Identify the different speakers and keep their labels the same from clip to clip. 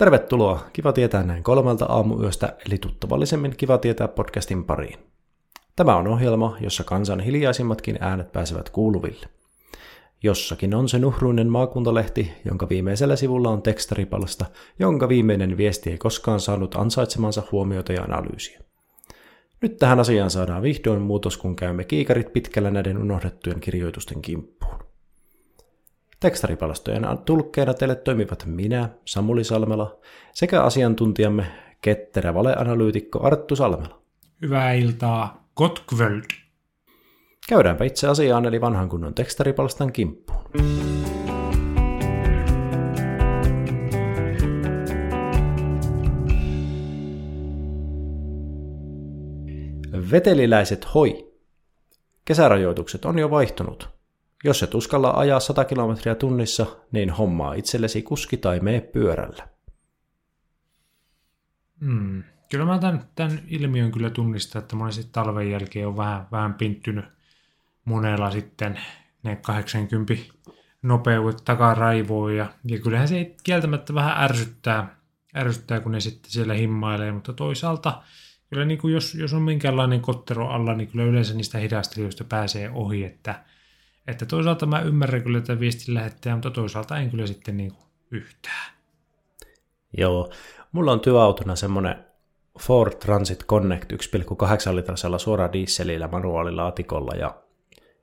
Speaker 1: Tervetuloa Kiva tietää näin kolmelta aamuyöstä, eli tuttavallisemmin Kiva tietää podcastin pariin. Tämä on ohjelma, jossa kansan hiljaisimmatkin äänet pääsevät kuuluville. Jossakin on se nuhruinen maakuntalehti, jonka viimeisellä sivulla on tekstaripalsta, jonka viimeinen viesti ei koskaan saanut ansaitsemansa huomiota ja analyysiä. Nyt tähän asiaan saadaan vihdoin muutos, kun käymme kiikarit pitkällä näiden unohdettujen kirjoitusten kimppuun. Tekstaripalstojen tulkkeena teille toimivat minä, Samuli Salmela, sekä asiantuntijamme ketterä valeanalyytikko Arttu Salmela.
Speaker 2: Hyvää iltaa, Gotkvöld.
Speaker 1: Käydäänpä itse asiaan eli vanhan kunnon tekstaripalstan kimppuun. Veteliläiset hoi. Kesärajoitukset on jo vaihtunut. Jos et uskalla ajaa 100 kilometriä tunnissa, niin hommaa itsellesi kuski tai mee pyörällä.
Speaker 2: Hmm. Kyllä mä tämän, tämän ilmiön kyllä tunnistan, että monesti talven jälkeen on vähän, vähän pinttynyt monella sitten ne 80 nopeudet takaraivoon ja, ja kyllähän se kieltämättä vähän ärsyttää, ärsyttää, kun ne sitten siellä himmailee, mutta toisaalta kyllä niin kuin jos, jos on minkäänlainen kottero alla, niin kyllä yleensä niistä hidastelijoista pääsee ohi, että, että toisaalta mä ymmärrän kyllä tätä viestin lähettäjää, mutta toisaalta en kyllä sitten niin kuin yhtään.
Speaker 1: Joo, mulla on työautona semmoinen Ford Transit Connect 1,8 litrasella suora dieselillä manuaalilaatikolla ja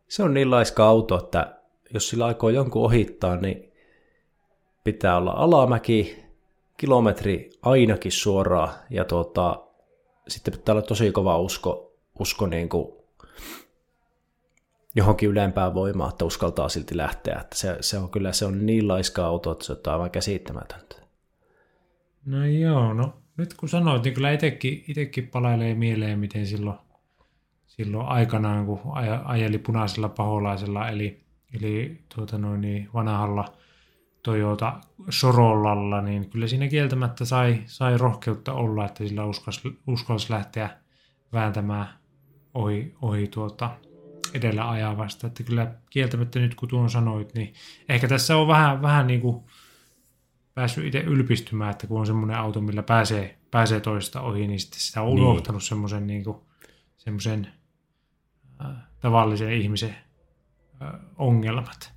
Speaker 1: se on niin laiska auto, että jos sillä aikoo jonkun ohittaa, niin pitää olla alamäki, kilometri ainakin suoraan ja tuota, sitten pitää olla tosi kova usko, usko niin kuin johonkin ylempään voimaan, että uskaltaa silti lähteä. Että se, se, on kyllä se on niin laiska auto, että se on aivan käsittämätöntä.
Speaker 2: No joo, no nyt kun sanoit, niin kyllä itsekin, itsekin palailee mieleen, miten silloin, silloin aikanaan, kun ajeli punaisella paholaisella, eli, eli tuota noin, niin vanhalla Toyota Sorollalla, niin kyllä siinä kieltämättä sai, sai rohkeutta olla, että sillä uskalsi, uskalsi lähteä vääntämään ohi, ohi tuota edellä ajavasta. Että kyllä kieltämättä nyt kun tuon sanoit, niin ehkä tässä on vähän, vähän niin kuin päässyt itse ylpistymään, että kun on semmoinen auto, millä pääsee, pääsee toista ohi, niin sitten sitä on niin. unohtanut semmoisen, niin kuin, semmoisen äh, tavallisen ihmisen äh, ongelmat.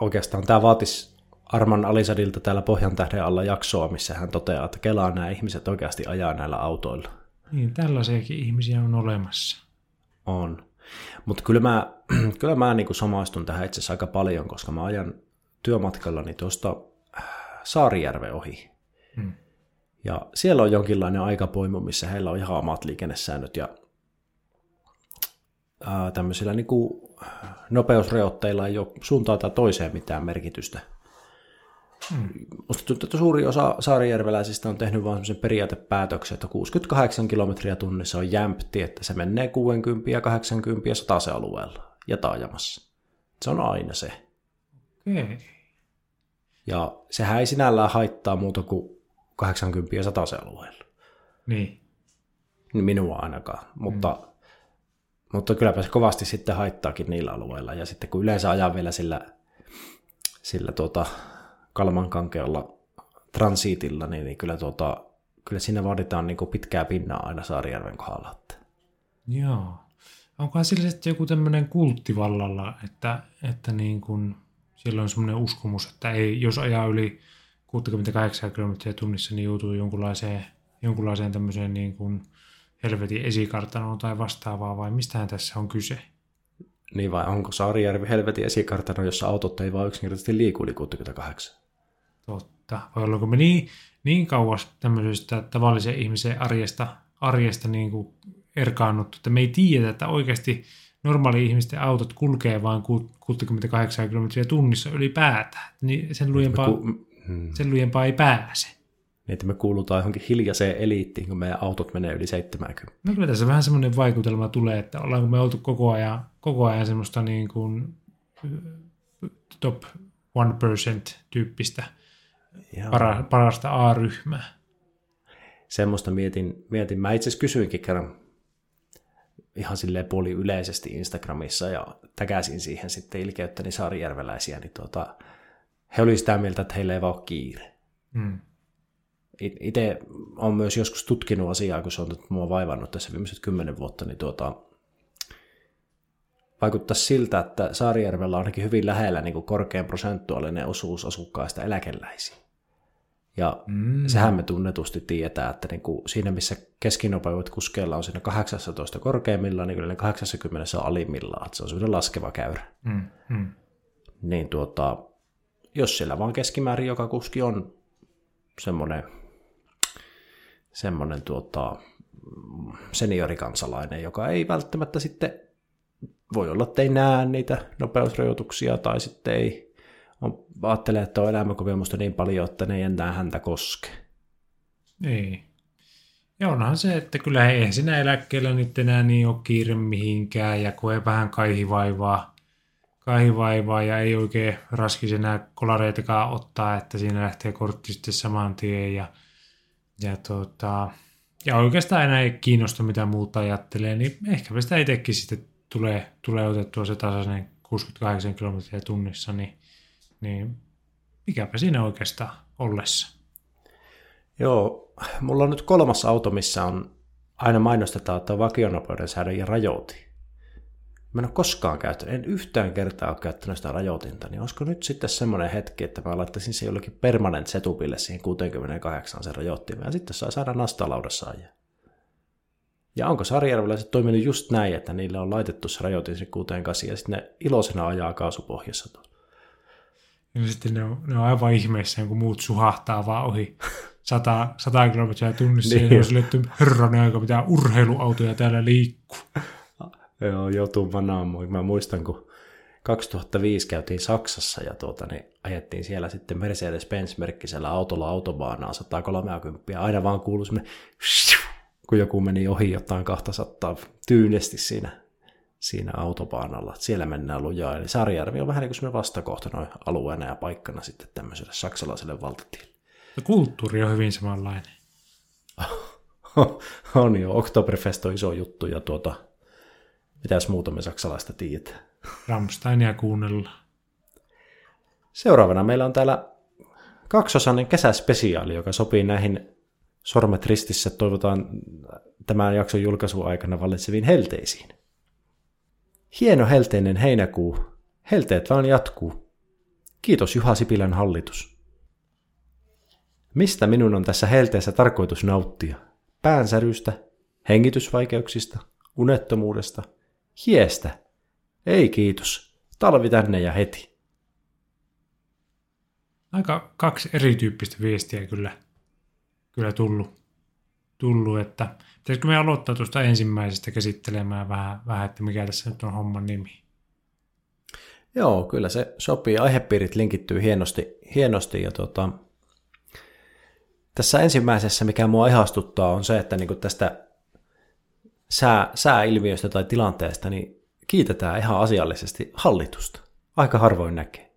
Speaker 1: Oikeastaan tämä vaatisi Arman Alisadilta täällä Pohjan tähden alla jaksoa, missä hän toteaa, että kelaa nämä ihmiset oikeasti ajaa näillä autoilla.
Speaker 2: Niin, tällaisiakin ihmisiä on olemassa.
Speaker 1: On. Mutta kyllä mä, kyllä mä niin samaistun tähän itse asiassa aika paljon, koska mä ajan työmatkallani tuosta äh, Saarijärve ohi. Hmm. Ja siellä on jonkinlainen aikapoimu, missä heillä on ihan omat liikennesäännöt ja ää, äh, tämmöisillä niin kuin nopeusreotteilla ei ole suuntaan tai toiseen mitään merkitystä. Hmm. Musta tuntuu, että suuri osa saarijärveläisistä on tehnyt vain semmoisen periaatepäätöksen, että 68 kilometriä tunnissa on jämpti, että se menee 60 ja 80 ja 100 alueella ja taajamassa. Se on aina se.
Speaker 2: Okay.
Speaker 1: Ja sehän ei sinällään haittaa muuta kuin 80 ja 100 alueella.
Speaker 2: Niin.
Speaker 1: Minua ainakaan, mutta, mm. mutta kylläpä se kovasti sitten haittaakin niillä alueilla. Ja sitten kun yleensä ajaa vielä sillä, sillä tuota Kalmankankealla transitilla, niin, niin kyllä, tuota, kyllä siinä vaaditaan niin pitkää pinnaa aina Saarijärven kohdalla.
Speaker 2: Joo. Onkohan sillä sitten joku tämmöinen kulttivallalla, että, että niin kuin siellä on semmoinen uskomus, että ei, jos ajaa yli 68 kilometriä tunnissa, niin joutuu jonkunlaiseen, jonkunlaiseen tämmöiseen niin kuin helvetin esikartanoon tai vastaavaa, vai mistähän tässä on kyse?
Speaker 1: Niin vai onko Saarijärvi helvetin esikartano, jossa autot ei vaan yksinkertaisesti liiku yli 68?
Speaker 2: Totta. Vai ollaanko me niin, niin kauas tämmöisestä tavallisen ihmisen arjesta, arjesta niin kuin erkaannuttu, että me ei tiedä, että oikeasti normaali ihmisten autot kulkee vain 68 kilometriä tunnissa ylipäätään, niin sen lujempaa, ku, hmm. sen lujempaa ei pääse.
Speaker 1: Niin, että me kuulutaan johonkin hiljaiseen eliittiin, kun meidän autot menee yli 70.
Speaker 2: No kyllä tässä vähän semmoinen vaikutelma tulee, että ollaanko me oltu koko ajan, koko ajan semmoista niin kuin top 1% tyyppistä para, parasta A-ryhmää.
Speaker 1: Semmoista mietin, mietin. Mä itse asiassa kysyinkin kerran ihan silleen puoli yleisesti Instagramissa ja täkäsin siihen sitten ilkeyttäni saarijärveläisiä, niin tuota, he olivat sitä mieltä, että heillä ei vaan ole kiire.
Speaker 2: Mm.
Speaker 1: Itse olen myös joskus tutkinut asiaa, kun se on mua vaivannut tässä viimeiset kymmenen vuotta, niin tuota, vaikuttaa siltä, että Saarijärvellä on ainakin hyvin lähellä niin kuin korkean prosentuaalinen osuus asukkaista eläkeläisiä. Ja mm. sehän me tunnetusti tietää, että niin kuin siinä missä keskinopeudet kuskeilla on siinä 18 korkeimmillaan, niin kyllä ne 80 on alimmillaan, että se on semmoinen laskeva käyrä.
Speaker 2: Mm. Mm.
Speaker 1: Niin tuota, jos siellä vaan keskimäärin joka kuski on semmoinen, semmoinen tuota, seniorikansalainen, joka ei välttämättä sitten, voi olla, että ei näe niitä nopeusrajoituksia tai sitten ei ajattelee, että on elämänkokemusta niin paljon, että ne ei enää häntä koske.
Speaker 2: Ei. Ja onhan se, että kyllä ei sinä eläkkeellä nyt enää niin ole kiire mihinkään ja koe vähän kaihivaivaa, kaihivaivaa ja ei oikein raskisi enää kolareitakaan ottaa, että siinä lähtee kortti sitten saman tien ja, ja, tota, ja oikeastaan enää ei kiinnosta mitä muuta ajattelee, niin ehkä sitä itsekin sitten tulee, tulee otettua se tasainen 68 kilometriä tunnissa, niin niin mikäpä siinä oikeastaan ollessa.
Speaker 1: Joo, mulla on nyt kolmas auto, missä on aina mainostetaan, että on vakionopeuden säädön ja rajoiti. Mä en ole koskaan käyttänyt, en yhtään kertaa ole käyttänyt sitä rajoitinta, niin olisiko nyt sitten semmoinen hetki, että mä laittaisin se jollekin permanent setupille siihen 68 sen rajoittimeen, ja sitten saa saada nastalaudassa ajaa. Ja onko Sarjärveläiset toiminut just näin, että niille on laitettu se rajoitin se 68 ja sitten ne iloisena ajaa kaasupohjassa tuolla.
Speaker 2: Ja sitten ne on, ne on aivan ihmeessä, kun muut suhahtaa vaan ohi 100, 100 kilometriä tunnissa. niin. Ja on silleen, että herranen aika, mitä urheiluautoja täällä liikkuu.
Speaker 1: Joo, joutuu vanaamaan. Mä muistan, kun 2005 käytiin Saksassa ja tuota, niin ajettiin siellä sitten Mercedes-Benz-merkkisellä autolla autobaanaa 130. Aina vaan kuului kun joku meni ohi jotain 200 tyynesti siinä siinä autobaanalla. Siellä mennään lujaa. Eli Saarijärvi on vähän niin kuin semmoinen vastakohta noin alueena ja paikkana sitten tämmöiselle saksalaiselle valtatielle.
Speaker 2: Ja kulttuuri on hyvin samanlainen.
Speaker 1: on jo. Oktoberfest on iso juttu ja tuota, mitäs muuta me saksalaista tiedetään.
Speaker 2: Rammsteinia kuunnella.
Speaker 1: Seuraavana meillä on täällä kaksosainen kesäspesiaali, joka sopii näihin sormet ristissä toivotaan tämän jakson julkaisuaikana vallitseviin helteisiin. Hieno helteinen heinäkuu. Helteet vaan jatkuu. Kiitos Juha Sipilän hallitus. Mistä minun on tässä helteessä tarkoitus nauttia? Päänsärystä, hengitysvaikeuksista, unettomuudesta, hiestä. Ei kiitos. Talvi tänne ja heti.
Speaker 2: Aika kaksi erityyppistä viestiä kyllä, kyllä tullut, tullut että Pitäisikö me aloittaa tuosta ensimmäisestä käsittelemään vähän, vähän, että mikä tässä nyt on homman nimi?
Speaker 1: Joo, kyllä se sopii. Aihepiirit linkittyy hienosti, hienosti ja tota, tässä ensimmäisessä, mikä mua ihastuttaa, on se, että niinku tästä sää, sääilmiöstä tai tilanteesta niin kiitetään ihan asiallisesti hallitusta. Aika harvoin näkee.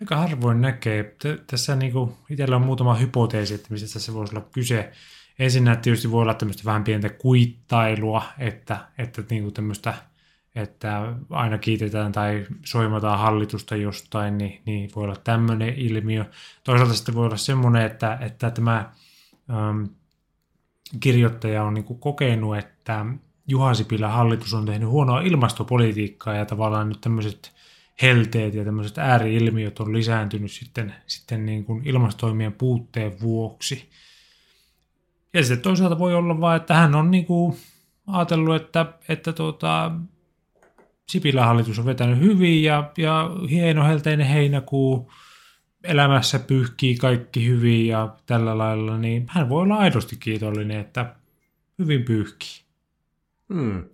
Speaker 2: Aika harvoin näkee. Tässä niinku, itsellä on muutama hypoteesi, että mistä tässä voisi olla kyse. Ensinnä tietysti voi olla tämmöistä vähän pientä kuittailua, että, että niin kuin tämmöistä, että aina kiitetään tai soimataan hallitusta jostain, niin, niin voi olla tämmöinen ilmiö. Toisaalta sitten voi olla semmoinen, että, että tämä ähm, kirjoittaja on niin kuin kokenut, että Juha Sipilän hallitus on tehnyt huonoa ilmastopolitiikkaa ja tavallaan nyt tämmöiset helteet ja tämmöiset ääriilmiöt on lisääntynyt sitten, sitten niin kuin ilmastoimien puutteen vuoksi. Ja sitten toisaalta voi olla vaan, että hän on niinku ajatellut, että, että tuota, Sipilän hallitus on vetänyt hyvin ja, ja hieno helteinen heinäkuu, elämässä pyyhkii kaikki hyvin ja tällä lailla, niin hän voi olla aidosti kiitollinen, että hyvin pyyhkii.
Speaker 1: Hmm.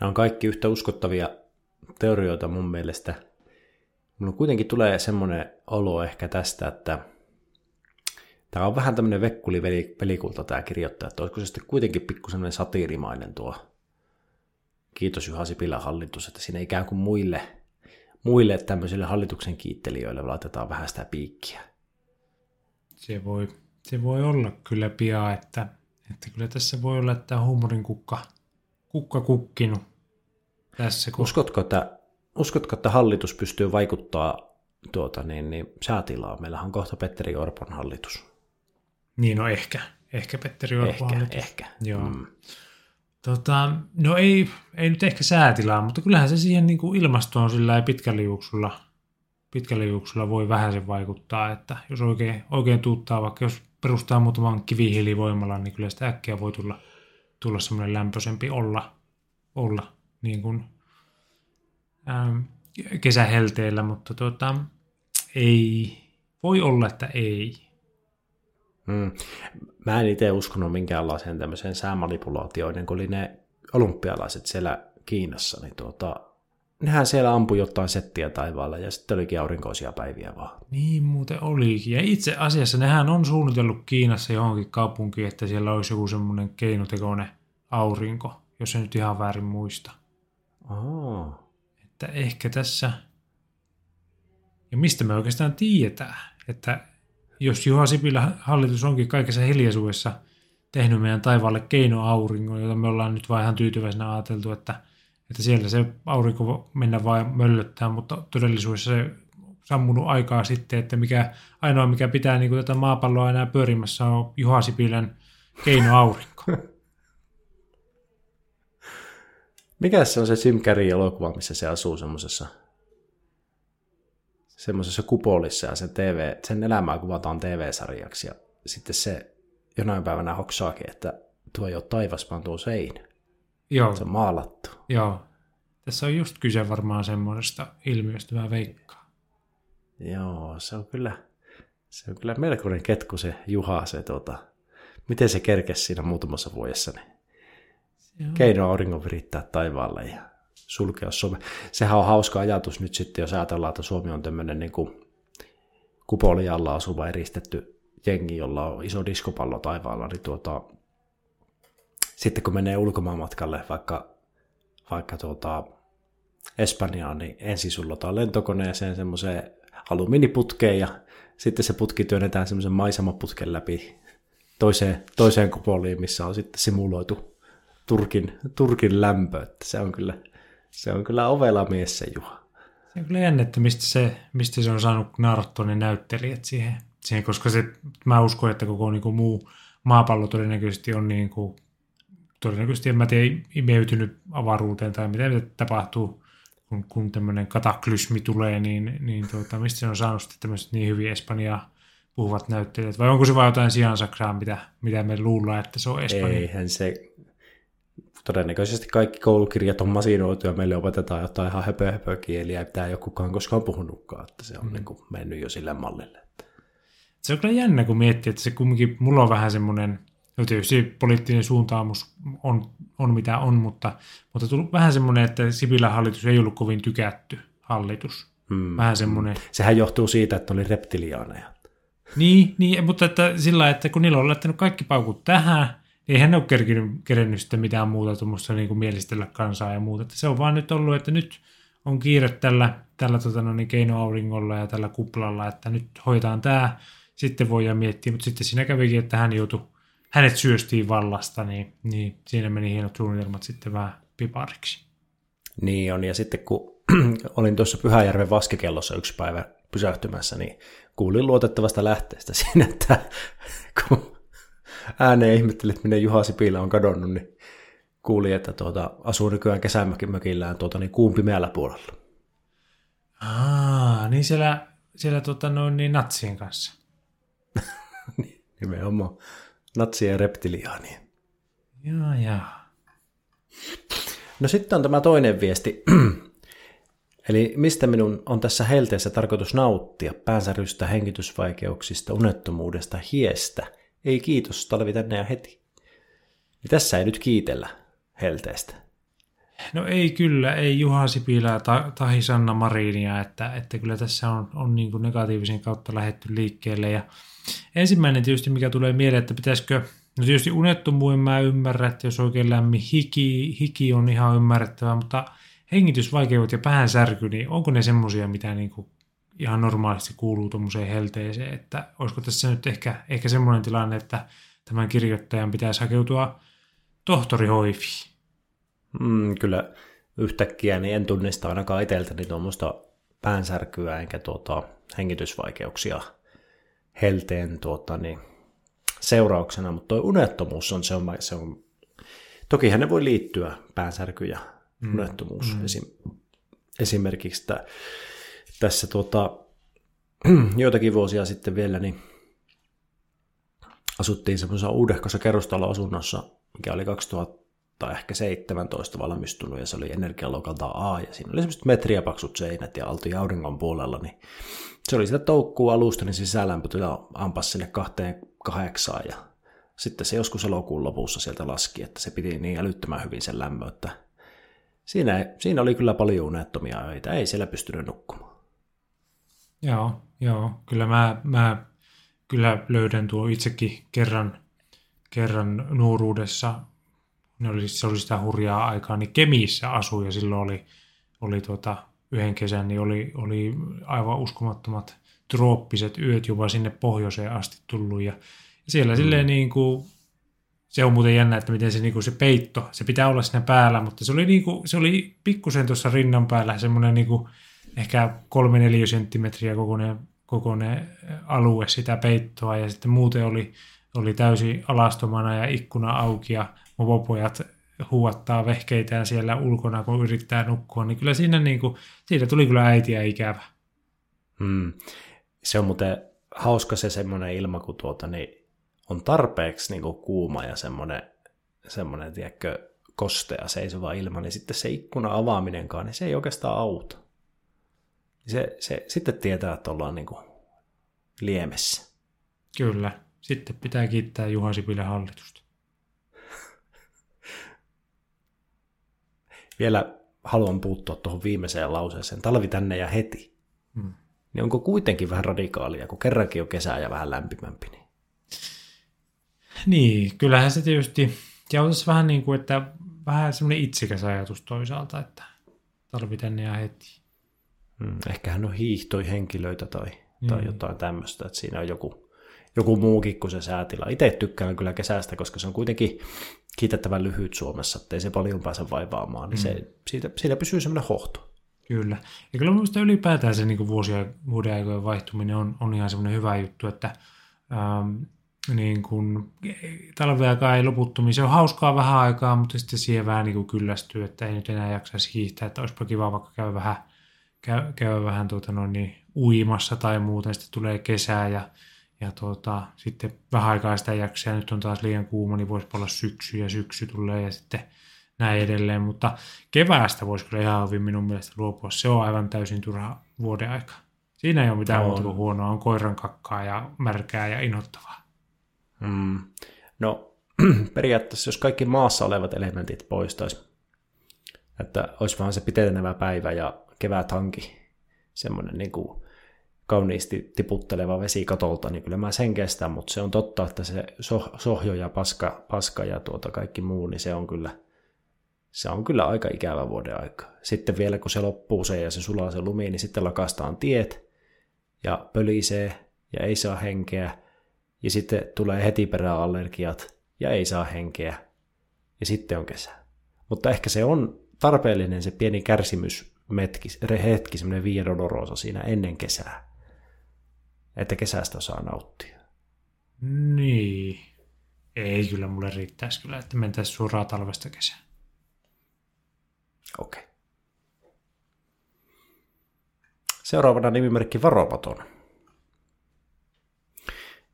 Speaker 1: Nämä on kaikki yhtä uskottavia teorioita mun mielestä. Mulla kuitenkin tulee semmoinen olo ehkä tästä, että Tämä on vähän tämmöinen vekkuli pelikulta tämä kirjoittaja, että olisiko se sitten kuitenkin pikku semmoinen satiirimainen tuo kiitos Juha Sipilän hallitus, että siinä ikään kuin muille, muille tämmöisille hallituksen kiittelijöille laitetaan vähän sitä piikkiä.
Speaker 2: Se voi, se voi olla kyllä pian, että, että kyllä tässä voi olla, että huumorin kukka, kukka kukkinut tässä. Kun...
Speaker 1: Uskotko, että, uskotko, että hallitus pystyy vaikuttaa tuota, niin, niin, säätilaa? Meillähän on kohta Petteri Orpon hallitus.
Speaker 2: Niin, no ehkä. Ehkä Petteri Orpon
Speaker 1: Ehkä,
Speaker 2: hallitus.
Speaker 1: ehkä.
Speaker 2: Joo.
Speaker 1: Mm.
Speaker 2: Tota, no ei, ei nyt ehkä säätilaa, mutta kyllähän se siihen niin kuin ilmastoon sillä pitkällä juoksulla, pitkällä juoksulla voi vähän sen vaikuttaa, että jos oikein, oikein tuuttaa, vaikka jos perustaa muutaman kivihiilivoimalan, niin kyllä sitä äkkiä voi tulla, tulla semmoinen lämpöisempi olla, olla niin kuin, ähm, kesähelteellä, mutta tota, ei, voi olla, että ei.
Speaker 1: Mm. Mä en itse uskonut minkäänlaiseen tämmöiseen säämanipulaatioon, kun oli ne olympialaiset siellä Kiinassa, niin tuota, nehän siellä ampui jotain settiä taivaalla ja sitten olikin aurinkoisia päiviä vaan.
Speaker 2: Niin muuten olikin. Ja itse asiassa nehän on suunnitellut Kiinassa johonkin kaupunkiin, että siellä olisi joku semmoinen keinotekoinen aurinko, jos en nyt ihan väärin muista.
Speaker 1: Oh.
Speaker 2: Että ehkä tässä... Ja mistä me oikeastaan tiedetään, että jos Juha Sipilä hallitus onkin kaikessa hiljaisuudessa tehnyt meidän taivaalle keinoauringon, jota me ollaan nyt vaan ihan tyytyväisenä ajateltu, että, että siellä se aurinko mennä vain möllöttää, mutta todellisuudessa se sammunut aikaa sitten, että mikä, ainoa mikä pitää niin kuin tätä maapalloa enää pyörimässä on Juha Sipilän keinoaurinko.
Speaker 1: Mikä se on se Jim elokuva, missä se asuu semmoisessa semmoisessa kupolissa ja sen, TV, sen elämää kuvataan TV-sarjaksi ja sitten se jonain päivänä hoksaakin, että tuo ei ole taivas, vaan tuo seinä.
Speaker 2: Joo,
Speaker 1: Se on maalattu.
Speaker 2: joo. Tässä on just kyse varmaan semmoisesta ilmiöstä, mä veikkaan.
Speaker 1: Joo, se on kyllä, se on kyllä melkoinen ketku se Juha, se tota, miten se kerkesi siinä muutamassa vuodessa, niin keino auringon virittää taivaalle ja sulkea Suomi. Sehän on hauska ajatus nyt sitten, jos ajatellaan, että Suomi on tämmöinen niin kuin kupoli alla asuva eristetty jengi, jolla on iso diskopallo taivaalla, niin tuota, sitten kun menee ulkomaanmatkalle vaikka, vaikka tuota, Espanjaan, niin ensin sullotaan lentokoneeseen semmoiseen alumiiniputkeen ja sitten se putki työnnetään semmoisen maisemaputken läpi toiseen, toiseen kupoliin, missä on sitten simuloitu Turkin, Turkin lämpö. Että se on kyllä, se on kyllä ovela mies se Juha.
Speaker 2: Se on kyllä jännä, että mistä se, mistä se on saanut naarattua ne näyttelijät siihen, siihen koska se, mä uskon, että koko niin kuin, muu maapallo todennäköisesti on niin kuin, todennäköisesti, en mä tiedä, imeytynyt avaruuteen tai mitä, mitä tapahtuu, kun, kun tämmöinen kataklysmi tulee, niin, niin tuota, mistä se on saanut sitten tämmöiset niin hyvin Espanjaa puhuvat näyttelijät, vai onko se vain jotain sijansakraa, mitä, mitä me luullaan, että se on Espanja?
Speaker 1: Eihän se, todennäköisesti kaikki koulukirjat on masinoitu ja meille opetetaan jotain ihan höpö, höpö kieliä, ei ole kukaan koskaan puhunutkaan, että se on mm. niin kuin mennyt jo sille mallille.
Speaker 2: Se on kyllä jännä, kun miettii, että se kumminkin, mulla on vähän semmoinen, no tietysti poliittinen suuntaamus on, on mitä on, mutta, mutta tullut vähän semmoinen, että Sipilän hallitus ei ollut kovin tykätty hallitus.
Speaker 1: Mm.
Speaker 2: Vähän semmoinen.
Speaker 1: Sehän johtuu siitä, että oli reptiliaaneja.
Speaker 2: Niin, niin, mutta että sillä että kun niillä on laittanut kaikki paukut tähän, eihän ne ole kerkinyt, kerennyt sitten mitään muuta tuommoista niin kuin mielistellä kansaa ja muuta. Että se on vaan nyt ollut, että nyt on kiire tällä, tällä tota, no niin, keinoauringolla ja tällä kuplalla, että nyt hoitaan tämä, sitten voidaan miettiä, mutta sitten siinä kävikin, että hän joutui, hänet syöstiin vallasta, niin, niin siinä meni hienot suunnitelmat sitten vähän pipariksi.
Speaker 1: Niin on, ja sitten kun olin tuossa Pyhäjärven vaskekellossa yksi päivä pysähtymässä, niin kuulin luotettavasta lähteestä siinä, että kun ääneen ihmetteli, että minne Juha Sipilä on kadonnut, niin kuuli, että tuota, asuu nykyään kesämökillään tuota, niin kuun pimeällä puolella.
Speaker 2: Aa, niin siellä, siellä tota, noin, niin natsien kanssa.
Speaker 1: Nimenomaan natsien ja reptiliaanien.
Speaker 2: Joo, joo.
Speaker 1: No sitten on tämä toinen viesti. Eli mistä minun on tässä helteessä tarkoitus nauttia päänsärystä, hengitysvaikeuksista, unettomuudesta, hiestä. Ei kiitos, talvi tänne ja heti. Niin tässä ei nyt kiitellä helteestä.
Speaker 2: No ei kyllä, ei Juha Sipilää ta- tahi Sanna Marinia, että, että kyllä tässä on, on niin kuin negatiivisen kautta lähetty liikkeelle. Ja ensimmäinen tietysti, mikä tulee mieleen, että pitäisikö, no tietysti unettomuuden mä ymmärrän, että jos oikein lämmin hiki, hiki on ihan ymmärrettävää, mutta hengitysvaikeudet ja päänsärky, niin onko ne semmoisia, mitä niin kuin ihan normaalisti kuuluu tuommoiseen helteeseen, että olisiko tässä nyt ehkä, ehkä semmoinen tilanne, että tämän kirjoittajan pitäisi hakeutua tohtorihoiviin.
Speaker 1: Mm, kyllä yhtäkkiä niin en tunnista ainakaan itseltäni tuommoista päänsärkyä enkä tuota, hengitysvaikeuksia helteen tuota, niin, seurauksena, mutta tuo unettomuus on se, on, se on, tokihan ne voi liittyä päänsärky ja mm. unettomuus mm. Esim, esimerkiksi että tässä tuota, joitakin vuosia sitten vielä, niin asuttiin semmoisessa uudehkossa kerrostaloasunnossa, mikä oli 2000 ehkä 17 valmistunut ja se oli energialuokalta A ja siinä oli semmoiset metriä paksut seinät ja oltiin auringon puolella, niin se oli sitä toukkuu alusta, niin sisälämpötila ampas sinne kahteen kahdeksaan ja sitten se joskus elokuun lopussa sieltä laski, että se piti niin älyttömän hyvin sen lämmön, että siinä, siinä oli kyllä paljon unettomia öitä, ei siellä pystynyt nukkumaan.
Speaker 2: Joo, joo. Kyllä mä, mä kyllä löydän tuo itsekin kerran, kerran nuoruudessa, ne oli, se oli sitä hurjaa aikaa, niin Kemiissä asui ja silloin oli, oli tuota, yhden kesän, niin oli, oli aivan uskomattomat trooppiset yöt jopa sinne pohjoiseen asti tullut ja siellä mm. silleen niin kuin, se on muuten jännä, että miten se, niin kuin se peitto, se pitää olla siinä päällä, mutta se oli, niin kuin, se oli pikkusen tuossa rinnan päällä semmoinen niin kuin, ehkä 3-4 senttimetriä kokoinen, kokoinen alue sitä peittoa ja sitten muuten oli, oli täysin alastomana ja ikkuna auki ja movopojat huuattaa vehkeitään siellä ulkona, kun yrittää nukkua, niin kyllä siinä niin kuin, siitä tuli kyllä äitiä ikävä.
Speaker 1: Hmm. Se on muuten hauska se semmoinen ilma, kun tuota, niin on tarpeeksi niin kuin kuuma ja semmoinen, semmoinen tiedätkö, kostea seisova ilma, niin sitten se ikkuna avaaminenkaan, niin se ei oikeastaan auta. Se, se, sitten tietää, että ollaan niin kuin liemessä.
Speaker 2: Kyllä. Sitten pitää kiittää Juha Sipilän hallitusta.
Speaker 1: Vielä haluan puuttua tuohon viimeiseen lauseeseen. Talvi tänne ja heti. Hmm. Niin onko kuitenkin vähän radikaalia, kun kerrankin on kesää ja vähän lämpimämpi? Niin,
Speaker 2: niin kyllähän se tietysti, ja olisi vähän niin kuin, että vähän semmoinen itsikäs ajatus toisaalta, että talvi tänne ja heti.
Speaker 1: Hmm, hän on hiihtoi henkilöitä tai, hmm. tai jotain tämmöistä, että siinä on joku, joku muukin kuin se säätila. Itse tykkään kyllä kesästä, koska se on kuitenkin kiitettävän lyhyt Suomessa, ettei se paljon pääse vaivaamaan, niin mm. se, siitä, siitä pysyy semmoinen hohto.
Speaker 2: Kyllä. Ja kyllä minusta ylipäätään se niin vuosia, vuoden aikojen vaihtuminen on, on ihan semmoinen hyvä juttu, että ähm, niin kuin, talveakaan ei loputtomiin. Se on hauskaa vähän aikaa, mutta sitten siihen vähän niin kuin kyllästyy, että ei nyt enää jaksaisi hiihtää, että olisipa kiva vaikka käydä vähän, käy, käydä vähän tuota, no niin, uimassa tai muuta, sitten tulee kesää ja ja tuota, sitten vähän aikaa sitä jaksaa, ja nyt on taas liian kuuma, niin voisi olla syksy, ja syksy tulee, ja sitten näin edelleen, mutta keväästä voisi kyllä ihan hyvin minun mielestä luopua. Se on aivan täysin turha vuoden aika. Siinä ei ole mitään muuta kuin huonoa, on koiran kakkaa ja märkää ja inhottavaa.
Speaker 1: Mm. No periaatteessa, jos kaikki maassa olevat elementit poistaisi, että olisi vaan se pitenevä päivä ja kevät hanki, semmoinen niin kuin kauniisti tiputteleva vesi katolta, niin kyllä mä sen kestän, mutta se on totta, että se sohjo ja paska, paska ja tuota kaikki muu, niin se on kyllä, se on kyllä aika ikävä vuoden aika. Sitten vielä kun se loppuu se ja se sulaa se lumi, niin sitten lakastaan tiet ja pölisee ja ei saa henkeä. Ja sitten tulee heti perään allergiat ja ei saa henkeä. Ja sitten on kesä. Mutta ehkä se on tarpeellinen se pieni kärsimys metki, hetki, semmoinen via siinä ennen kesää että kesästä saa nauttia.
Speaker 2: Niin. Ei kyllä mulle riittäisi kyllä, että mentäisiin suoraan talvesta kesään.
Speaker 1: Okei. Okay. Seuraavana nimimerkki Varopaton.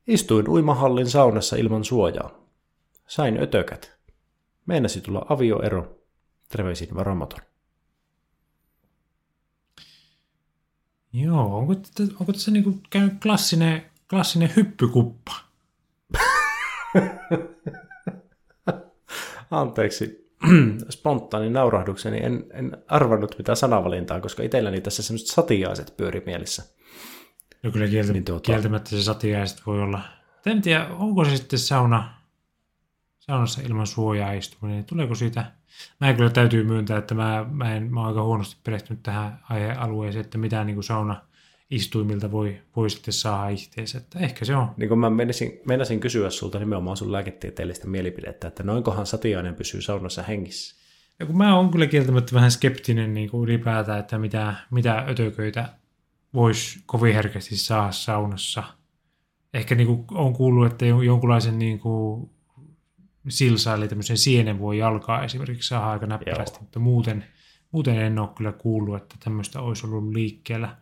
Speaker 1: Istuin uimahallin saunassa ilman suojaa. Sain ötökät. Meinasi tulla avioero. Terveisin Varomaton.
Speaker 2: Joo, onko, onko tässä niinku käynyt klassinen, klassinen hyppykuppa?
Speaker 1: Anteeksi, spontaani naurahdukseni. En, en arvannut mitään sanavalintaa, koska itselläni tässä semmoiset satiaiset pyöri mielessä.
Speaker 2: No kyllä kieltä, niin tuota... kieltämättä se satiaiset voi olla. En tiedä, onko se sitten sauna, saunassa ilman suojaa istuminen. Tuleeko siitä Mä en kyllä täytyy myöntää, että mä, mä, en, mä oon aika huonosti perehtynyt tähän aihealueeseen, että mitä niin kuin sauna istuimilta voi, voi sitten saada ihteensä. Että ehkä se on.
Speaker 1: Niin kun mä menisin, meinasin kysyä sulta nimenomaan sun lääketieteellistä mielipidettä, että noinkohan satiainen pysyy saunassa hengissä?
Speaker 2: Ja kun mä oon kyllä kieltämättä vähän skeptinen niin kuin ylipäätään, että mitä, mitä ötököitä voisi kovin herkästi saada saunassa. Ehkä niin kuin on kuullut, että jonkunlaisen niin kuin silsa, eli tämmöisen sienen voi jalkaa esimerkiksi saada aika näppärästi, Joo. mutta muuten, muuten en ole kyllä kuullut, että tämmöistä olisi ollut liikkeellä.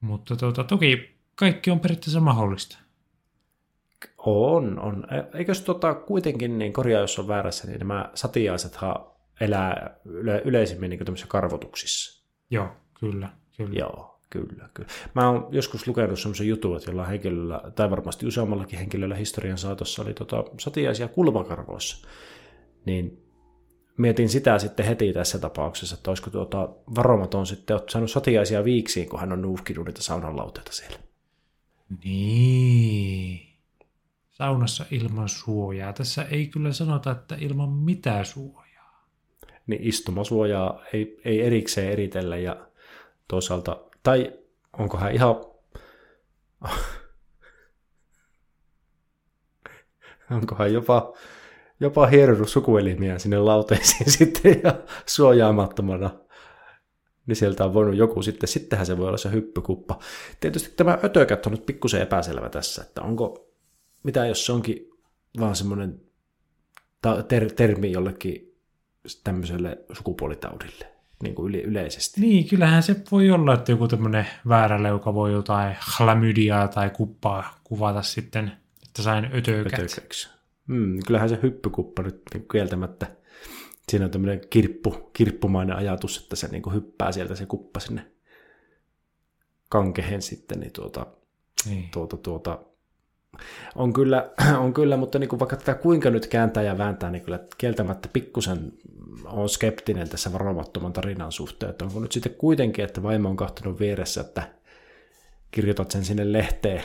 Speaker 2: Mutta tuota, toki kaikki on periaatteessa mahdollista.
Speaker 1: On, on. E, eikös tota kuitenkin, niin korjaa jos on väärässä, niin nämä satiaisethan elää yle, yleisimmin niin tämmöisissä karvotuksissa.
Speaker 2: Joo, kyllä, kyllä.
Speaker 1: Joo, kyllä, kyllä. Mä oon joskus lukenut semmoisen jutun, että jollain henkilöllä, tai varmasti useammallakin henkilöllä historian saatossa oli tota satiaisia kulmakarvoissa. Niin mietin sitä sitten heti tässä tapauksessa, että olisiko tuota varomaton sitten saanut satiaisia viiksiin, kun hän on nuuhkinut niitä saunanlauteita siellä.
Speaker 2: Niin. Saunassa ilman suojaa. Tässä ei kyllä sanota, että ilman mitään suojaa.
Speaker 1: Niin istumasuojaa ei, ei erikseen eritellä ja toisaalta, tai onkohan ihan, onkohan jopa, jopa hieronnut sukuelimiä sinne lauteisiin sitten ja suojaamattomana niin sieltä on voinut joku sitten, sittenhän se voi olla se hyppykuppa. Tietysti tämä ötökät on nyt pikkusen epäselvä tässä, että onko, mitä jos se onkin vaan semmoinen ter- termi jollekin tämmöiselle sukupuolitaudille niin kuin yleisesti.
Speaker 2: Niin, kyllähän se voi olla, että joku tämmöinen vääräleuka voi jotain chlamydiaa tai kuppaa kuvata sitten, että sain ötökät. Ötökäksi.
Speaker 1: Mm, kyllähän se hyppykuppa nyt niin kieltämättä siinä on tämmöinen kirppu, kirppumainen ajatus, että se niin kuin hyppää sieltä se kuppa sinne kankehen sitten, niin tuota, niin. tuota, tuota on kyllä, on kyllä mutta niin kuin vaikka tätä kuinka nyt kääntää ja vääntää, niin kyllä kieltämättä pikkusen on skeptinen tässä varomattoman tarinan suhteen, että onko nyt sitten kuitenkin, että vaimo on kahtunut vieressä, että kirjoitat sen sinne lehteen,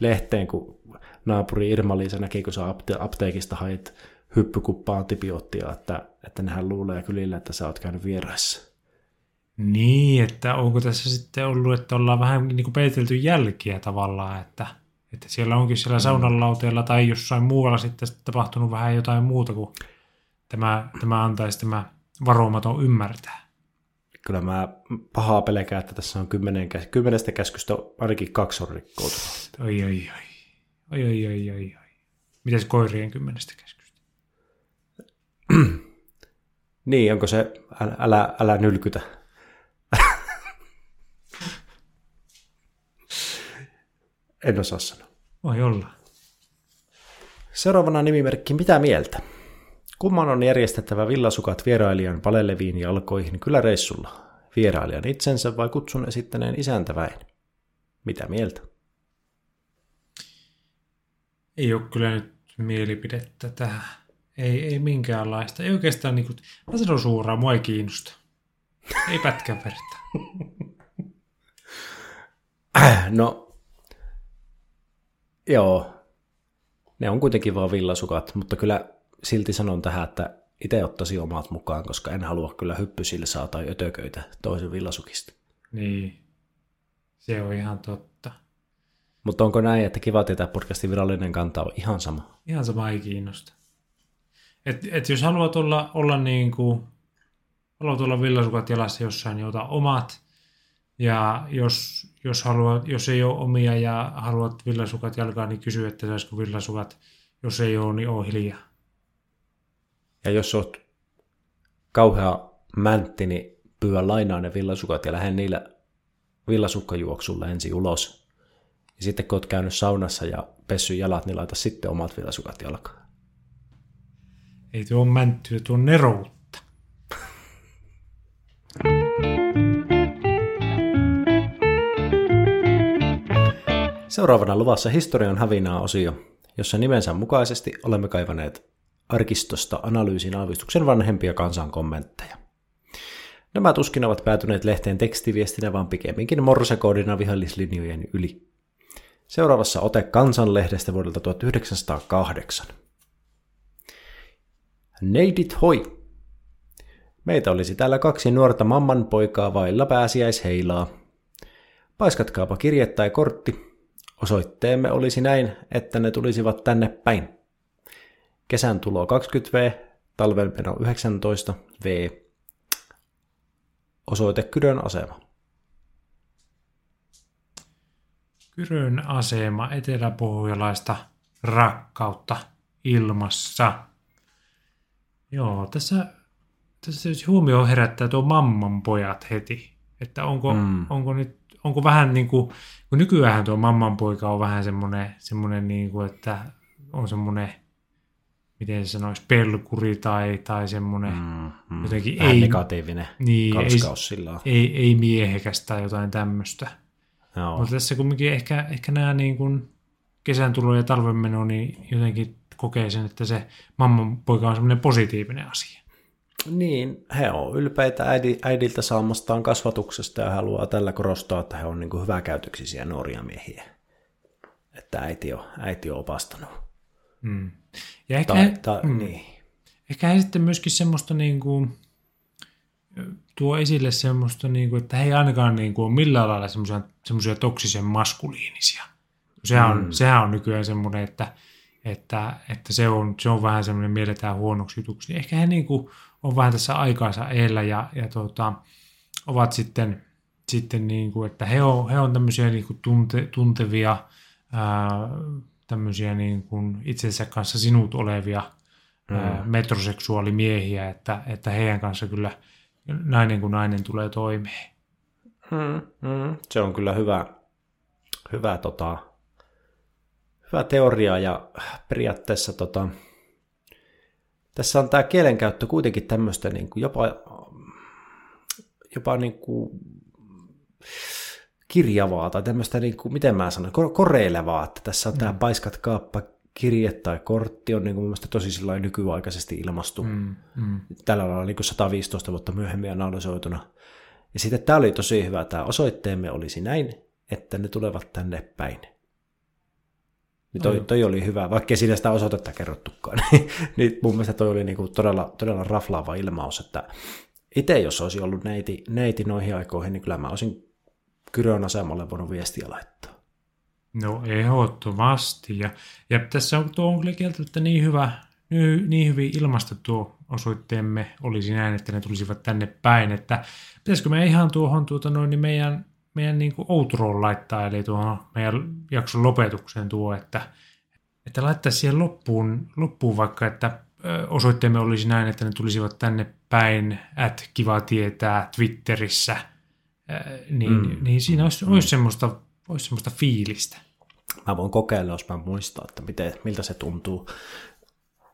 Speaker 1: lehteen kun naapuri Irma-Liisa näki, kun sä apteekista hait hyppykuppa antibioottia, että, että nehän luulee kylillä, että sä oot käynyt vieraissa.
Speaker 2: Niin, että onko tässä sitten ollut, että ollaan vähän niin kuin peitelty jälkiä tavallaan, että, että siellä onkin siellä mm. saunanlauteella tai jossain muualla sitten tapahtunut vähän jotain muuta kuin tämä, tämä antaisi tämä varomaton ymmärtää.
Speaker 1: Kyllä mä pahaa pelkää, että tässä on kymmenen, kymmenestä käskystä ainakin kaksi on rikkoutunut.
Speaker 2: Oi, oi, oi. Oi, oi, oi, oi, oi. Mitäs koirien kymmenestä käskystä?
Speaker 1: niin, onko se älä, älä, älä nylkytä? En osaa sanoa.
Speaker 2: Voi olla.
Speaker 1: Seuraavana nimimerkki Mitä mieltä? Kumman on järjestettävä villasukat vierailijan paleleviin jalkoihin kyläreissulla? Vierailijan itsensä vai kutsun esittäneen isäntäväin? Mitä mieltä?
Speaker 2: Ei ole kyllä nyt mielipidettä tähän. Ei, ei minkäänlaista. Ei oikeastaan, niin kuin, mä sanon suoraan, mua ei kiinnosta. Ei pätkän verta.
Speaker 1: no, joo. Ne on kuitenkin vaan villasukat, mutta kyllä silti sanon tähän, että itse ottaisin omat mukaan, koska en halua kyllä hyppysilsaa tai ötököitä toisen villasukista.
Speaker 2: Niin, se on ihan totta.
Speaker 1: Mutta onko näin, että Kiva tietää podcastin virallinen kanta on ihan sama?
Speaker 2: Ihan sama ei kiinnosta. Et, et jos haluat olla, olla niin kuin, haluat olla villasukat jalassa jossain, niin ota omat. Ja jos, jos, haluat, jos ei ole omia ja haluat villasukat jalkaan, niin kysy, että saisiko villasukat. Jos ei ole, niin ole hiljaa.
Speaker 1: Ja jos olet kauhea mäntti, niin pyydä lainaa ne villasukat ja lähde niillä villasukkajuoksulla ensin ulos. Ja sitten kun olet käynyt saunassa ja pessy jalat, niin laita sitten omat villasukat jalkaan.
Speaker 2: Ei tuo mänttyä, tuo neroutta.
Speaker 1: Seuraavana luvassa historian hävinää osio, jossa nimensä mukaisesti olemme kaivaneet arkistosta analyysin aavistuksen vanhempia kansan kommentteja. Nämä tuskin ovat päätyneet lehteen tekstiviestinä, vaan pikemminkin morsekoodina vihollislinjojen yli. Seuraavassa ote kansanlehdestä vuodelta 1908. Neidit hoi! Meitä olisi täällä kaksi nuorta mamman poikaa vailla pääsiäisheilaa. Paiskatkaapa kirje tai kortti. Osoitteemme olisi näin, että ne tulisivat tänne päin. Kesän tulo 20V, talvenmeno 19 V, osoite Kyrön asema.
Speaker 2: Kyrön asema eteläpohjalaista rakkautta ilmassa. Joo, tässä, tässä huomio herättää tuo mamman pojat heti. Että onko, mm. onko nyt onko vähän niin kuin, kun nykyään tuo mamman poika on vähän semmoinen, semmoinen niin kuin, että on semmoinen, miten se sanoisi, pelkuri tai, tai semmoinen mm, mm, jotenkin
Speaker 1: vähän ei, negatiivinen
Speaker 2: niin, ei, sillä ei, ei miehekäs tai jotain tämmöistä. Joo. Mutta tässä kumminkin ehkä, ehkä nämä niin kuin kesän tulo ja talven meno, niin jotenkin kokee sen, että se mamman poika on semmoinen positiivinen asia.
Speaker 1: Niin, he on ylpeitä äidiltä saamastaan kasvatuksesta ja haluaa tällä korostaa, että he on niin hyväkäytöksisiä nuoria miehiä. Että äiti on, äiti on opastanut.
Speaker 2: Mm. Ja ehkä, tai, tai, mm. niin. ehkä he sitten myöskin semmoista niin kuin, tuo esille semmoista, niin kuin, että he ei ainakaan niin kuin, ole millään lailla semmoisia, semmoisia toksisen maskuliinisia. Sehän on, mm. sehän on nykyään semmoinen, että, että, että se, on, se on vähän semmoinen mielletään huonoksi jutuksi. Ehkä he niin kuin, on vähän tässä aikaansa eellä ja, ja tuota, ovat sitten, sitten niin kuin, että he on, he on tämmöisiä niin kuin tunte, tuntevia, ää, tämmöisiä niin kuin itsensä kanssa sinut olevia mm. ää, metroseksuaalimiehiä, että, että heidän kanssa kyllä nainen kuin nainen tulee toimeen.
Speaker 1: Mm, mm. Se on kyllä hyvä, hyvä, tota, hyvä teoria ja periaatteessa tota, tässä on tämä kielenkäyttö kuitenkin tämmöistä niin kuin jopa, jopa niin kuin kirjavaa tai tämmöistä, niin kuin, miten mä sanon, koreilevaa, että tässä on mm. tämä paiskat kaappa kirje tai kortti on niin kuin mielestäni tosi nykyaikaisesti ilmastu. Mm, mm. Tällä lailla niin kuin 115 vuotta myöhemmin analysoituna. Ja sitten tämä oli tosi hyvä, tämä osoitteemme olisi näin, että ne tulevat tänne päin. Niin toi, toi oli hyvä, vaikkei siinä sitä osoitetta kerrottukaan. Niin, mun mielestä toi oli niinku todella, todella raflaava ilmaus, että itse jos olisi ollut neiti, neiti noihin aikoihin, niin kyllä mä olisin Kyrön asemalle voinut viestiä laittaa.
Speaker 2: No ehdottomasti. Ja, ja tässä on, tuo on kyllä kieltämättä niin hyvä, niin, niin hyvin ilmasta tuo osoitteemme olisi näin, että ne tulisivat tänne päin, että pitäisikö me ihan tuohon tuota noin, niin meidän meidän niin kuin outroon laittaa, eli tuohon meidän jakson lopetukseen tuo, että, että laittaisi siihen loppuun, loppuun vaikka, että osoitteemme olisi näin, että ne tulisivat tänne päin, at kiva tietää Twitterissä, niin, mm. niin siinä olisi, olisi, semmoista, olisi semmoista fiilistä.
Speaker 1: Mä voin kokeilla, jos mä muistan, että miten, miltä se tuntuu.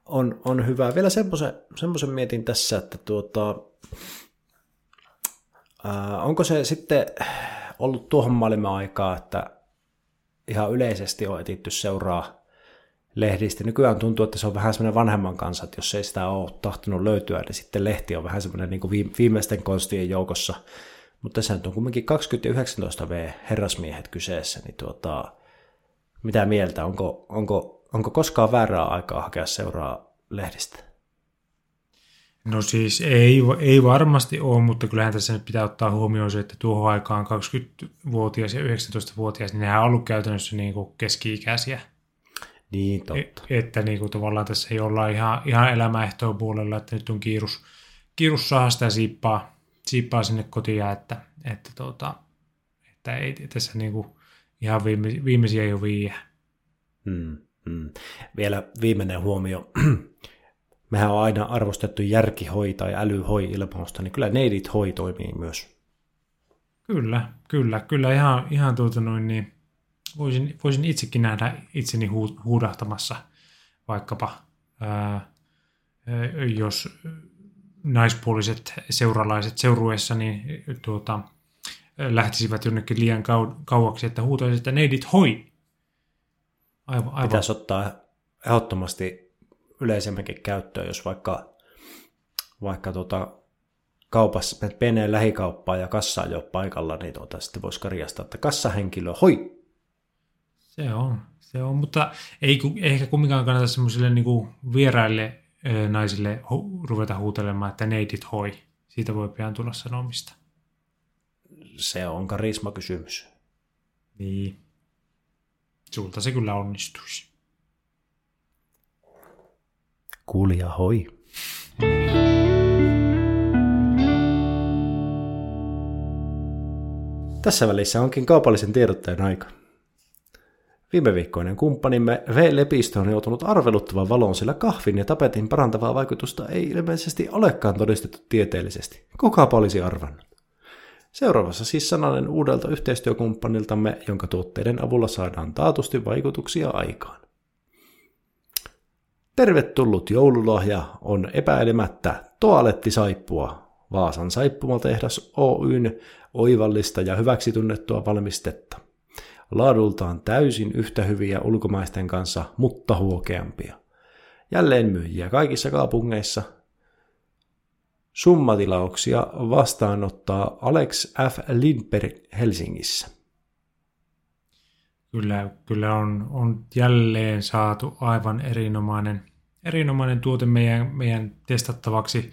Speaker 1: On, on hyvä. Vielä semmoisen, semmoisen mietin tässä, että tuota, ää, onko se sitten ollut tuohon maailman aikaa, että ihan yleisesti on etitty seuraa lehdistä. Nykyään tuntuu, että se on vähän semmoinen vanhemman kanssa, että jos ei sitä ole tahtonut löytyä, niin sitten lehti on vähän semmoinen niin viimeisten konstien joukossa. Mutta tässä on kuitenkin 2019 V herrasmiehet kyseessä, niin tuota, mitä mieltä, onko, onko, onko koskaan väärää aikaa hakea seuraa lehdistä?
Speaker 2: No siis ei, ei varmasti ole, mutta kyllähän tässä nyt pitää ottaa huomioon se, että tuohon aikaan 20-vuotias ja 19-vuotias, niin nehän on ollut käytännössä niin kuin keski-ikäisiä.
Speaker 1: Niin, totta.
Speaker 2: E, että niin kuin tavallaan tässä ei olla ihan, ihan elämäehtoon puolella, että nyt on kiirus, kiirus saada sitä siippaa, siippaa sinne kotiin, että, että, tuota, että ei tässä niin kuin ihan viime, viimeisiä jo viiä.
Speaker 1: Hmm, hmm. Vielä viimeinen huomio mehän on aina arvostettu järkihoi tai älyhoi ilmausta, niin kyllä neidit hoi toimii myös.
Speaker 2: Kyllä, kyllä, kyllä ihan, ihan tuota noin, niin voisin, voisin itsekin nähdä itseni hu, huudahtamassa vaikkapa, ää, jos naispuoliset seuralaiset seurueessa niin tuota, lähtisivät jonnekin liian kau, kauaksi, että huutaisivat, että neidit hoi.
Speaker 1: Aivan, aivan. Pitäisi ottaa ehdottomasti yleisemminkin käyttöön, jos vaikka, vaikka tuota, kaupassa, menee lähikauppaan ja kassa ei ole paikalla, niin tuota, sitten voisi karjastaa, että kassahenkilö, hoi!
Speaker 2: Se on, se on, mutta ei ehkä kumminkaan kannata semmoisille niin vieraille naisille hu- ruveta huutelemaan, että neidit hoi. Siitä voi pian tulla sanomista.
Speaker 1: Se on karismakysymys.
Speaker 2: Niin. Sulta se kyllä onnistuisi.
Speaker 1: Kuulija hoi. Tässä välissä onkin kaupallisen tiedottajan aika. Viime viikkoinen kumppanimme V. Lepistö on joutunut arveluttavan valoon, sillä kahvin ja tapetin parantavaa vaikutusta ei ilmeisesti olekaan todistettu tieteellisesti. Kuka olisi arvannut? Seuraavassa siis sananen uudelta yhteistyökumppaniltamme, jonka tuotteiden avulla saadaan taatusti vaikutuksia aikaan. Tervetullut joululahja on epäilemättä toalettisaippua, Vaasan saippumatehdas Oyn oivallista ja hyväksi tunnettua valmistetta. Laadultaan täysin yhtä hyviä ulkomaisten kanssa, mutta huokeampia. Jälleen myyjiä kaikissa kaupungeissa. Summatilauksia vastaanottaa Alex F. Lindberg Helsingissä.
Speaker 2: Kyllä, kyllä on, on jälleen saatu aivan erinomainen, erinomainen tuote meidän, meidän testattavaksi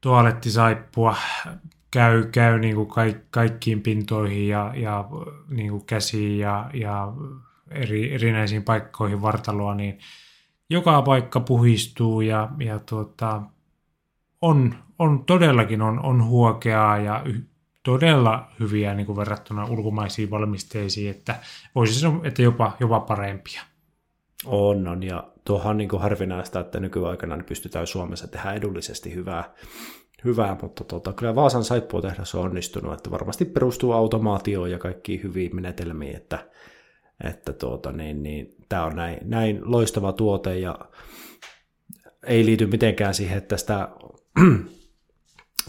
Speaker 2: tualettisaippua käy, käy niin kuin kaik, kaikkiin pintoihin ja, ja niin kuin käsiin ja, ja eri, erinäisiin paikkoihin vartaloa, niin joka paikka puhistuu ja, ja tuota, on, on todellakin on, on huokeaa ja y, todella hyviä niin kuin verrattuna ulkomaisiin valmisteisiin, että voisi sanoa, että jopa, jopa parempia.
Speaker 1: On, on, ja tuohan on niin kuin harvinaista, että nykyaikana niin pystytään Suomessa tehdä edullisesti hyvää, hyvää mutta tota, kyllä Vaasan saippuatehdas on onnistunut, että varmasti perustuu automaatioon ja kaikkiin hyviin menetelmiin, että, että tuota, niin, niin, tämä on näin, näin loistava tuote ja ei liity mitenkään siihen, että sitä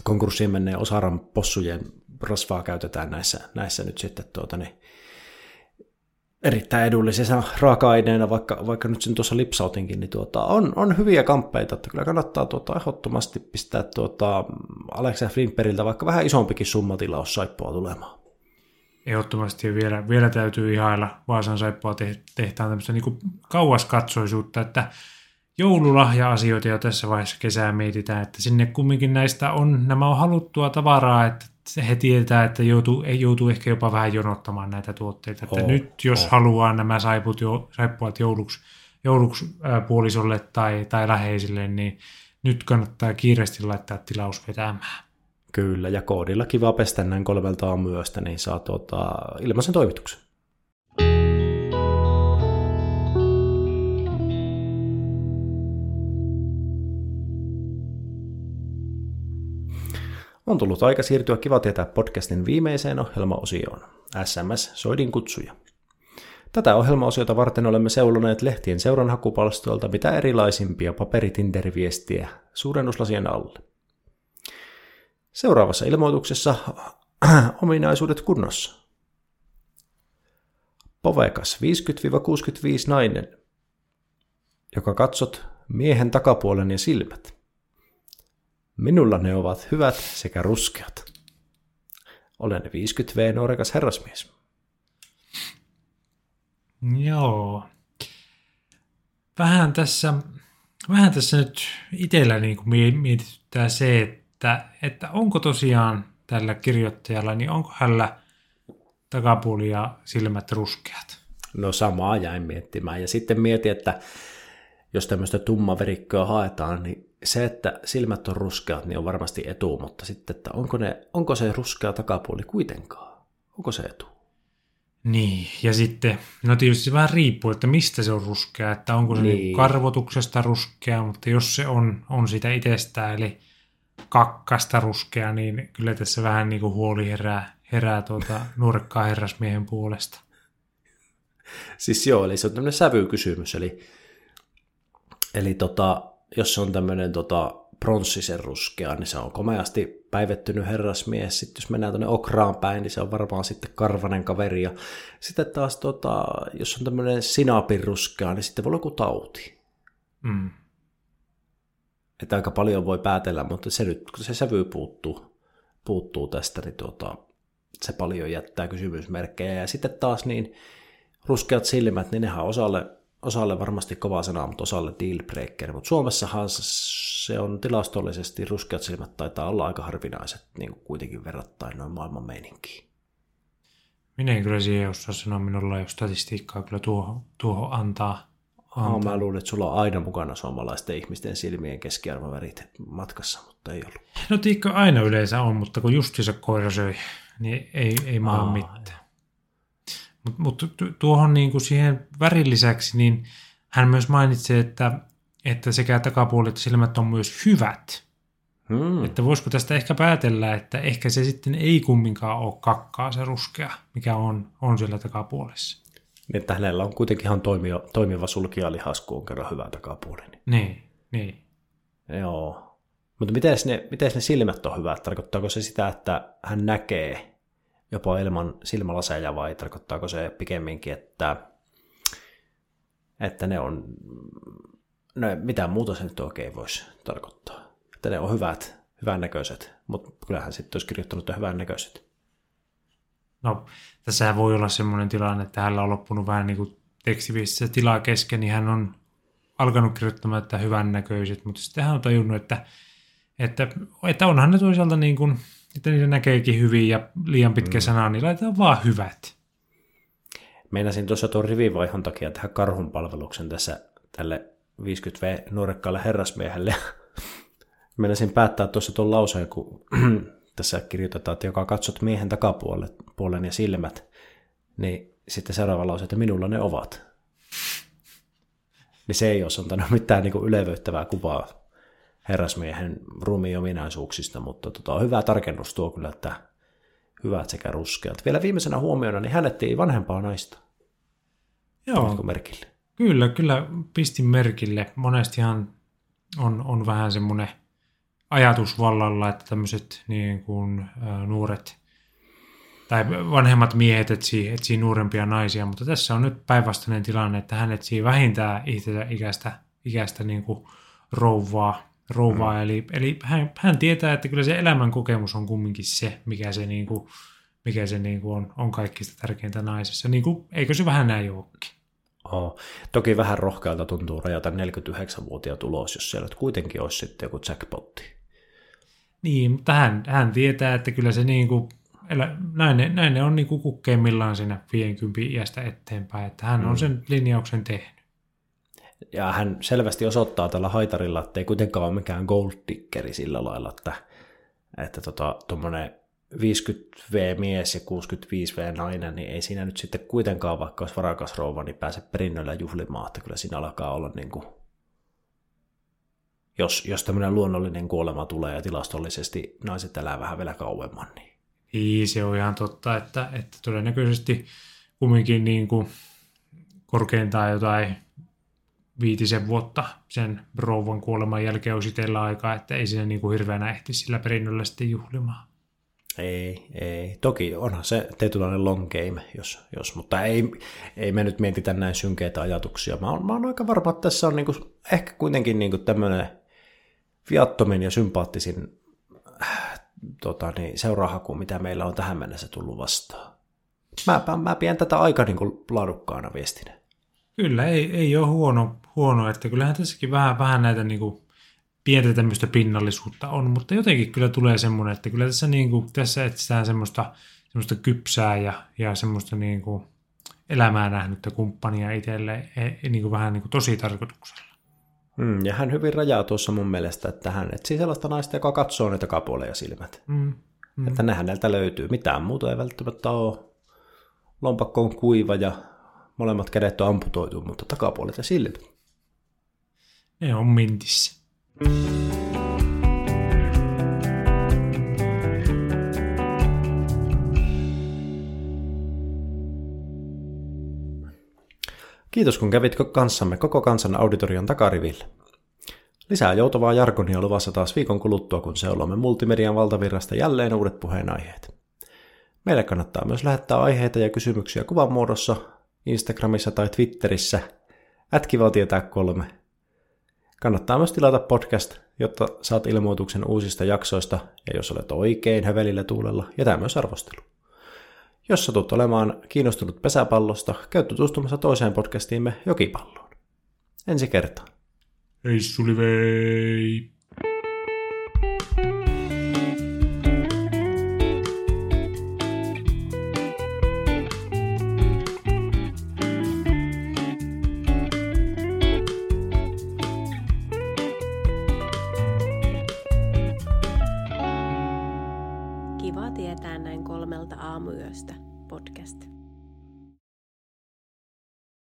Speaker 1: konkurssiin menneen osaran possujen rasvaa käytetään näissä, näissä nyt sitten tuota, niin, erittäin edullisena raaka-aineena, vaikka, vaikka nyt sen tuossa lipsautinkin, niin tuota, on, on hyviä kamppeita, että kyllä kannattaa tuota, ehdottomasti pistää tuota, Alexa Flimperiltä vaikka vähän isompikin summatilaus saippua tulemaan.
Speaker 2: Ehdottomasti vielä, vielä täytyy ihailla Vaasan saippua tehtaan tämmöistä niin kauaskatsoisuutta, että joululahja-asioita jo tässä vaiheessa kesää mietitään, että sinne kumminkin näistä on, nämä on haluttua tavaraa, että he tietää, että joutuu, joutuu ehkä jopa vähän jonottamaan näitä tuotteita. Että oh, nyt jos oh. haluaa nämä saiput jo, saippuat jouluksi, jouluksi ää, puolisolle tai, tai läheisille, niin nyt kannattaa kiireesti laittaa tilaus vetämään.
Speaker 1: Kyllä, ja koodilla kiva pestä näin kolmelta aamuyöstä, niin saa tuota, ilmaisen toimituksen. On tullut aika siirtyä Kiva tietää podcastin viimeiseen ohjelmaosioon, SMS Soidin kutsuja. Tätä ohjelmaosiota varten olemme seuloneet lehtien seuranhakupalstoilta mitä erilaisimpia paperitinderviestiä suurennuslasien alle. Seuraavassa ilmoituksessa ominaisuudet kunnossa. Povekas 50-65 nainen, joka katsot miehen takapuolen ja silmät – Minulla ne ovat hyvät sekä ruskeat. Olen 50V nuorekas herrasmies.
Speaker 2: Joo. Vähän tässä, vähän tässä nyt itsellä niin kuin mietityttää se, että, että onko tosiaan tällä kirjoittajalla, niin onko hänellä takapuoli ja silmät ruskeat?
Speaker 1: No samaa jäin miettimään. Ja sitten mietin, että jos tämmöistä tummaverikköä haetaan, niin se, että silmät on ruskeat, niin on varmasti etu, mutta sitten, että onko, ne, onko se ruskea takapuoli kuitenkaan? Onko se etu?
Speaker 2: Niin, ja sitten, no tietysti se vähän riippuu, että mistä se on ruskea, että onko se niin. karvotuksesta ruskea, mutta jos se on, on sitä itsestään, eli kakkasta ruskea, niin kyllä tässä vähän niin kuin huoli herää, herää tuota nuorekkaan herrasmiehen puolesta.
Speaker 1: Siis joo, eli se on tämmöinen sävykysymys, eli, eli tota, jos se on tämmöinen tota, pronssisen ruskea, niin se on komeasti päivettynyt herrasmies. Sitten jos mennään tuonne okraan päin, niin se on varmaan sitten karvanen kaveri. Ja sitten taas, tota, jos on tämmöinen sinapin ruskea, niin sitten voi olla joku tauti. Mm. Että aika paljon voi päätellä, mutta se nyt, kun se sävy puuttuu, puuttuu tästä, niin tuota, se paljon jättää kysymysmerkkejä. Ja sitten taas niin ruskeat silmät, niin nehän osalle osalle varmasti kova sana, mutta osalle dealbreaker. Mutta Suomessahan se on tilastollisesti ruskeat silmät taitaa olla aika harvinaiset niin kuin kuitenkin verrattain noin maailman meininkiin.
Speaker 2: Minä en kyllä siihen osaa sanoa, minulla ei ole statistiikkaa kyllä tuohon, tuohon antaa,
Speaker 1: Oh, mä luulin, että sulla on aina mukana suomalaisten ihmisten silmien keskiarvovärit matkassa, mutta ei ollut.
Speaker 2: No tiikko aina yleensä on, mutta kun justiinsa koira söi, niin ei, ei maa
Speaker 1: Aa,
Speaker 2: mitään. Mutta mut tuohon niin kuin siihen värin lisäksi, niin hän myös mainitsi, että, että sekä takapuoli että silmät on myös hyvät.
Speaker 1: Hmm.
Speaker 2: Että voisiko tästä ehkä päätellä, että ehkä se sitten ei kumminkaan ole kakkaa se ruskea, mikä on, on siellä takapuolessa.
Speaker 1: Niin, että hänellä on kuitenkin ihan toimiva, toimiva sulkijalihas, kun on kerran hyvä takapuoli. Niin.
Speaker 2: Niin, niin.
Speaker 1: Joo. Mutta miten ne, ne silmät on hyvät? Tarkoittaako se sitä, että hän näkee jopa ilman silmälaseja vai tarkoittaako se pikemminkin, että, että ne on, no mitään muuta se nyt oikein voisi tarkoittaa. Että ne on hyvät, hyvän näköiset, mutta kyllähän sitten olisi kirjoittanut, että hyvän näköiset.
Speaker 2: No, tässä voi olla semmoinen tilanne, että hänellä on loppunut vähän niin kuin tekstiviestissä tilaa kesken, niin hän on alkanut kirjoittamaan, että hyvännäköiset, mutta sitten hän on tajunnut, että, että, että onhan ne toisaalta niin kuin, että niitä näkeekin hyvin ja liian pitkä mm. sana, niin laitetaan vaan hyvät.
Speaker 1: Meinasin tuossa tuon rivivaihon takia tehdä karhun palveluksen tässä tälle 50V nuorekkaalle herrasmiehelle. Meinasin päättää tuossa tuon lauseen, kun tässä kirjoitetaan, että joka katsot miehen takapuolen ja silmät, niin sitten seuraava lause, että minulla ne ovat. Niin se ei olisi antanut mitään niin kuin ylevöittävää kuvaa herrasmiehen ruumiin ominaisuuksista, mutta tota, hyvä tarkennus tuo kyllä, että hyvät sekä ruskeat. Vielä viimeisenä huomiona, niin hän etsii vanhempaa naista.
Speaker 2: Joo,
Speaker 1: Panitko merkille?
Speaker 2: kyllä, kyllä pistin merkille. Monestihan on, on vähän semmoinen ajatus vallalla, että tämmöiset niin kuin, ä, nuoret tai vanhemmat miehet etsii, etsii nuorempia naisia, mutta tässä on nyt päinvastainen tilanne, että hän etsii vähintään itsensä ikäistä, ikäistä niin kuin rouvaa, rouvaa. Mm. eli, eli hän, hän, tietää, että kyllä se elämän kokemus on kumminkin se, mikä se, niin kuin, mikä se niin kuin on, on kaikista tärkeintä naisessa. Niin kuin, eikö se vähän näin olekin?
Speaker 1: Oh. Toki vähän rohkealta tuntuu rajata 49-vuotiaat ulos, jos siellä kuitenkin olisi sitten joku jackpotti.
Speaker 2: Niin, mutta hän, hän tietää, että kyllä se niin kuin, elä, näin, ne, näin ne on niin kuin kukkeimmillaan siinä 50 iästä eteenpäin, että hän mm. on sen linjauksen tehnyt.
Speaker 1: Ja hän selvästi osoittaa tällä haitarilla, että ei kuitenkaan ole mikään gold diggeri sillä lailla, että, että tota, 50V-mies ja 65V nainen, niin ei siinä nyt sitten kuitenkaan, vaikka olisi varakas rouva, niin pääse perinnöllä juhlimaan, että kyllä siinä alkaa olla niin kuin, jos, jos tämmöinen luonnollinen kuolema tulee ja tilastollisesti naiset elää vähän vielä kauemman, niin
Speaker 2: Niin, se on ihan totta, että, että todennäköisesti kumminkin niin kuin korkeintaan jotain viitisen vuotta sen rouvan kuoleman jälkeen olisi itsellä aikaa, että ei siinä niin kuin hirveänä ehti sillä perinnöllä sitten juhlimaan.
Speaker 1: ei, ei. Toki onhan se tietynlainen long game, jos, jos mutta ei, ei me nyt mietitä näin synkeitä ajatuksia. Mä oon, mä oon aika varma, että tässä on niinku, ehkä kuitenkin niinku tämmöinen viattomin ja sympaattisin äh, tota, niin, seurahaku, mitä meillä on tähän mennessä tullut vastaan. Mä, mä, mä pidän tätä aika niin kuin, laadukkaana viestinä.
Speaker 2: Kyllä, ei, ei ole huono, huono, että kyllähän tässäkin vähän, vähän näitä niin kuin pientä tämmöistä pinnallisuutta on, mutta jotenkin kyllä tulee semmoinen, että kyllä tässä, niin kuin, tässä etsitään semmoista, semmoista kypsää ja, ja semmoista niin kuin elämää nähnyttä kumppania itselle e, niin kuin vähän niin kuin tosi tarkoituksella.
Speaker 1: Mm, ja hän hyvin rajaa tuossa mun mielestä, että hän etsii sellaista naista, joka katsoo niitä kapuoleja ja silmät.
Speaker 2: Mm,
Speaker 1: Mm. Että nehän näiltä löytyy. Mitään muuta ei välttämättä ole. Lompakko on kuiva ja molemmat kädet on amputoitu, mutta takapuolet ja silmät.
Speaker 2: Ne on mintissä.
Speaker 1: Kiitos kun kävit kanssamme koko kansan auditorion takariville. Lisää joutavaa jargonia luvassa taas viikon kuluttua, kun seulomme multimedian valtavirrasta jälleen uudet puheenaiheet. Meille kannattaa myös lähettää aiheita ja kysymyksiä kuvan muodossa Instagramissa tai Twitterissä ätkival tietää kolme. Kannattaa myös tilata podcast, jotta saat ilmoituksen uusista jaksoista, ja jos olet oikein hövelillä tuulella, jätä myös arvostelu. Jos satut olemaan kiinnostunut pesäpallosta, käy tutustumassa toiseen podcastiimme Jokipalloon. Ensi kertaan.
Speaker 2: Hei Sulivei!